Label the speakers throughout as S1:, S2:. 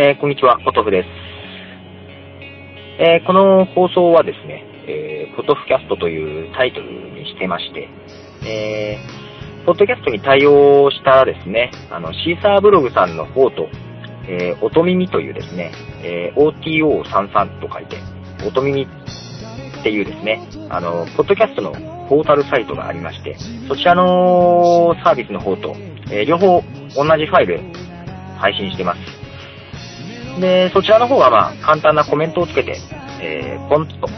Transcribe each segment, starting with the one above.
S1: えー、こんにちは、ポトフです。えー、この放送はですね、えー、ポトフキャストというタイトルにしてまして、えー、ポッドキャストに対応したですね、あの、シーサーブログさんの方と、えー、音耳というですね、え、OTO33 と書いて、音耳っていうですね、あの、ポッドキャストのポータルサイトがありまして、そちらのサービスの方と、え、両方同じファイル配信してます。で、そちらの方はまあ、簡単なコメントをつけて、えー、ポンと、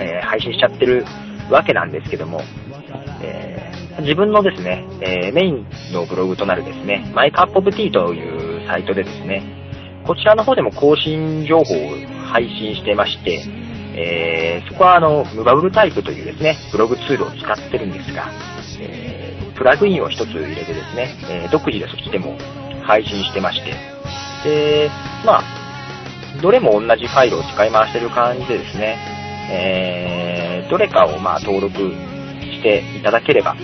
S1: えー、配信しちゃってるわけなんですけども、えー、自分のですね、えメインのブログとなるですね、マイカップオブティーというサイトでですね、こちらの方でも更新情報を配信してまして、え、そこはあの、ムバブルタイプというですね、ブログツールを使ってるんですが、えー、プラグインを一つ入れてですね、え、独自でそっちでも配信してまして、で、まあ、どれも同じファイルを使い回してる感じでですね、えー、どれかをまあ登録していただければ、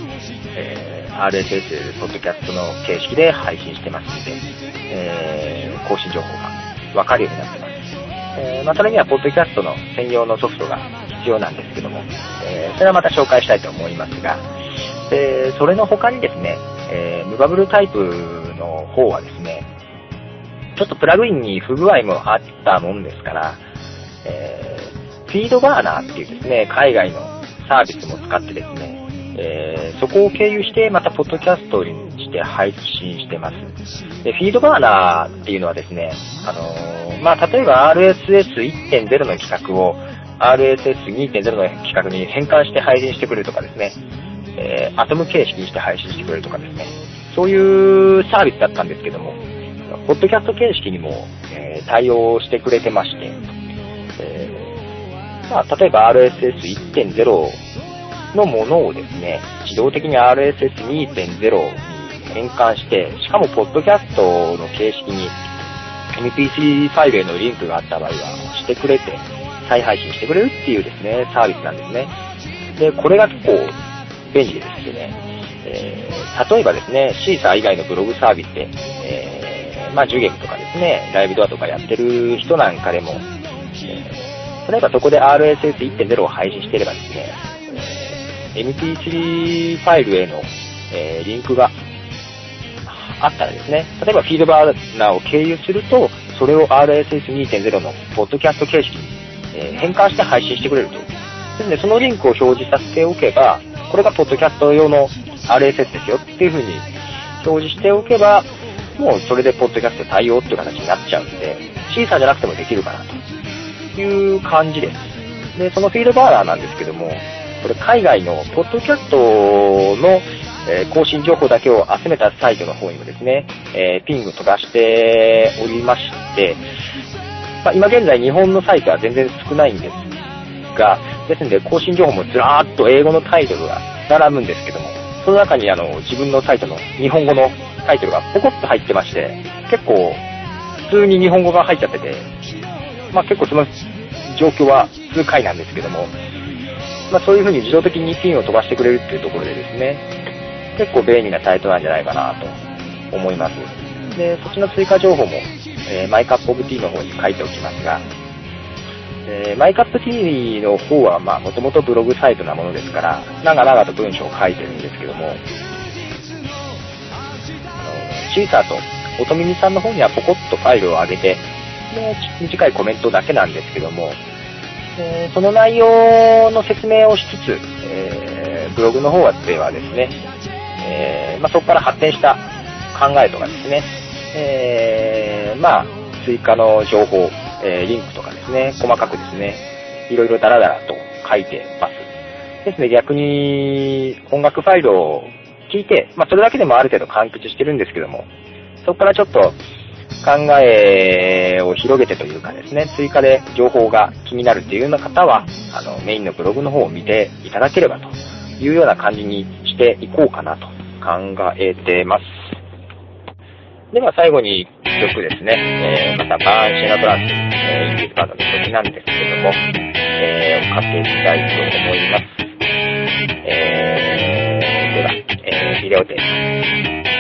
S1: えー、RSS ポッドキャストの形式で配信してますので、えー、更新情報がわかるようになってます。えー、まあ、それには、ポッドキャストの専用のソフトが必要なんですけども、え、それはまた紹介したいと思いますが、それの他にですね、え、ムバブルタイプの方はですね、ちょっとプラグインに不具合もあったもんですから、えー、フィードバーナーっていうですね、海外のサービスも使ってですね、えー、そこを経由してまたポッドキャストにして配信してます。で、フィードバーナーっていうのはですね、あのー、まあ、例えば RSS1.0 の企画を RSS2.0 の企画に変換して配信してくれるとかですね、えー、アトム形式にして配信してくれるとかですね、そういうサービスだったんですけども、ポッドキャスト形式にも、えー、対応してくれてまして、えー、まあ、例えば RSS1.0 のものをですね、自動的に RSS2.0 に変換して、しかもポッドキャストの形式に MP3 ファイルへのリンクがあった場合はしてくれて、再配信してくれるっていうですね、サービスなんですね。で、これが結構便利でですね、えー、例えばですね、シーサー以外のブログサービスで、まあ、ジュゲムとかですね、ライブドアとかやってる人なんかでも、えー、例えばそこで RSS1.0 を配信してればですね、MP3 ファイルへの、えー、リンクがあったらですね、例えばフィードバーナーを経由すると、それを RSS2.0 のポッドキャスト形式に、え、変換して配信してくれると。ですので、そのリンクを表示させておけば、これがポッドキャスト用の RSS ですよっていう風に表示しておけば、もうそれでポッドキャスト対応っていう形になっちゃうんで、シーサーじゃなくてもできるかなという感じです。で、そのフィードバーナーなんですけども、これ海外のポッドキャストの、え、更新情報だけを集めたサイトの方にもですね、えー、ピング飛ばしておりまして、まあ、今現在日本のサイトは全然少ないんですが、ですので更新情報もずらーっと英語のタイトルが並ぶんですけども、その中にあの自分のサイトの日本語のタイトルがポコッと入ってまして、結構普通に日本語が入っちゃってて、まあ結構その状況は数回なんですけども、まあ、そういう風に自動的にピンを飛ばしてくれるっていうところでですね、結構便利なサイトなんじゃないかなと思います。で、そっちの追加情報も、えー、マイカップオブティーの方に書いておきますが、えー、マイカップティーの方は、まあ、もともとブログサイトなものですから、長々と文章を書いてるんですけども、シーサーと音耳さんの方にはポコッとファイルを上げて、で、短いコメントだけなんですけども、えー、その内容の説明をしつつ、えー、ブログの方ではですね、えー、まあ、そこから発展した考えとかですね、えまあ、追加の情報、えリンクとかですね、細かくですね、いろいろダラダラと書いてます。ですね、逆に音楽ファイルを聞いて、まあ、それだけでもある程度完結してるんですけども、そこからちょっと考えを広げてというかですね、追加で情報が気になるっていうような方は、あの、メインのブログの方を見ていただければというような感じにしていこうかなと考えてます。では最後に一曲ですね、えー、またバーンシェナトランス、えー、インディーズバンドの曲なんですけども、えー、をかけたいと思います。fire out.